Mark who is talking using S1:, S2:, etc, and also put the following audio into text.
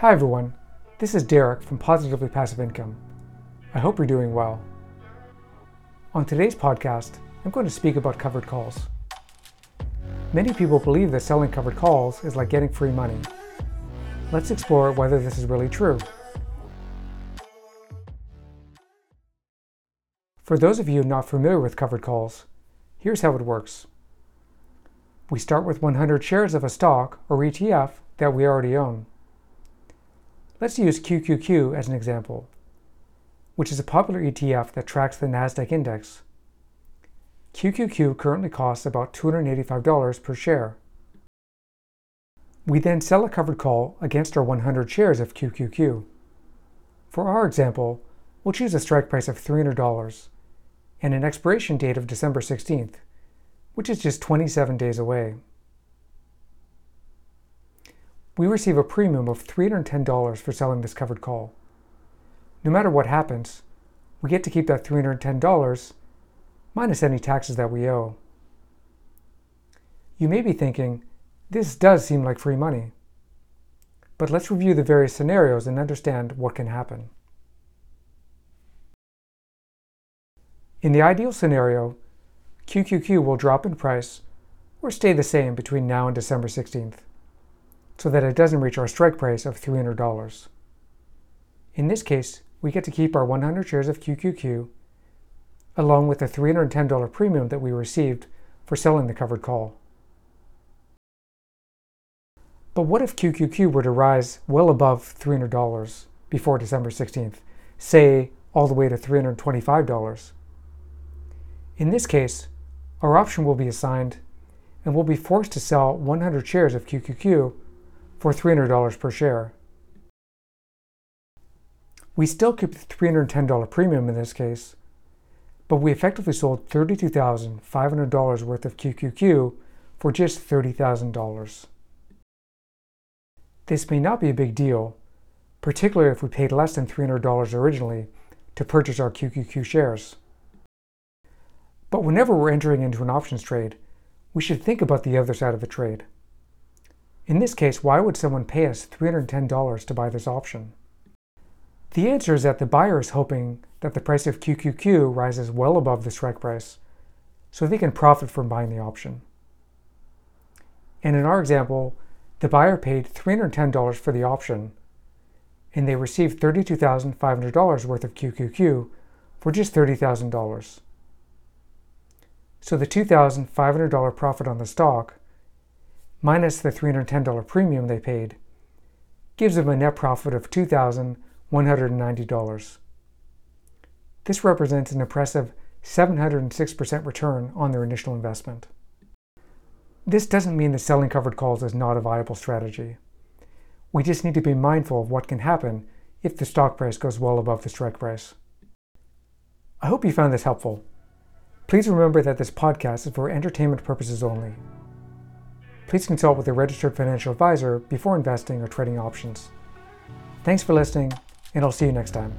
S1: Hi everyone, this is Derek from Positively Passive Income. I hope you're doing well. On today's podcast, I'm going to speak about covered calls. Many people believe that selling covered calls is like getting free money. Let's explore whether this is really true. For those of you not familiar with covered calls, here's how it works. We start with 100 shares of a stock or ETF that we already own. Let's use QQQ as an example, which is a popular ETF that tracks the NASDAQ index. QQQ currently costs about $285 per share. We then sell a covered call against our 100 shares of QQQ. For our example, we'll choose a strike price of $300 and an expiration date of December 16th, which is just 27 days away. We receive a premium of $310 for selling this covered call. No matter what happens, we get to keep that $310 minus any taxes that we owe. You may be thinking, this does seem like free money. But let's review the various scenarios and understand what can happen. In the ideal scenario, QQQ will drop in price or stay the same between now and December 16th, so that it doesn't reach our strike price of $300. In this case, we get to keep our 100 shares of QQQ along with the $310 premium that we received for selling the covered call. But what if QQQ were to rise well above $300 before December 16th, say all the way to $325? In this case, our option will be assigned and we'll be forced to sell 100 shares of QQQ for $300 per share. We still keep the $310 premium in this case, but we effectively sold $32,500 worth of QQQ for just $30,000. This may not be a big deal, particularly if we paid less than $300 originally to purchase our QQQ shares. But whenever we're entering into an options trade, we should think about the other side of the trade. In this case, why would someone pay us $310 to buy this option? The answer is that the buyer is hoping that the price of QQQ rises well above the strike price, so they can profit from buying the option. And in our example, the buyer paid $310 for the option, and they received $32,500 worth of QQQ for just $30,000. So the $2,500 profit on the stock, minus the $310 premium they paid, gives them a net profit of $2,190. This represents an impressive 706% return on their initial investment. This doesn't mean that selling covered calls is not a viable strategy. We just need to be mindful of what can happen if the stock price goes well above the strike price. I hope you found this helpful. Please remember that this podcast is for entertainment purposes only. Please consult with a registered financial advisor before investing or trading options. Thanks for listening, and I'll see you next time.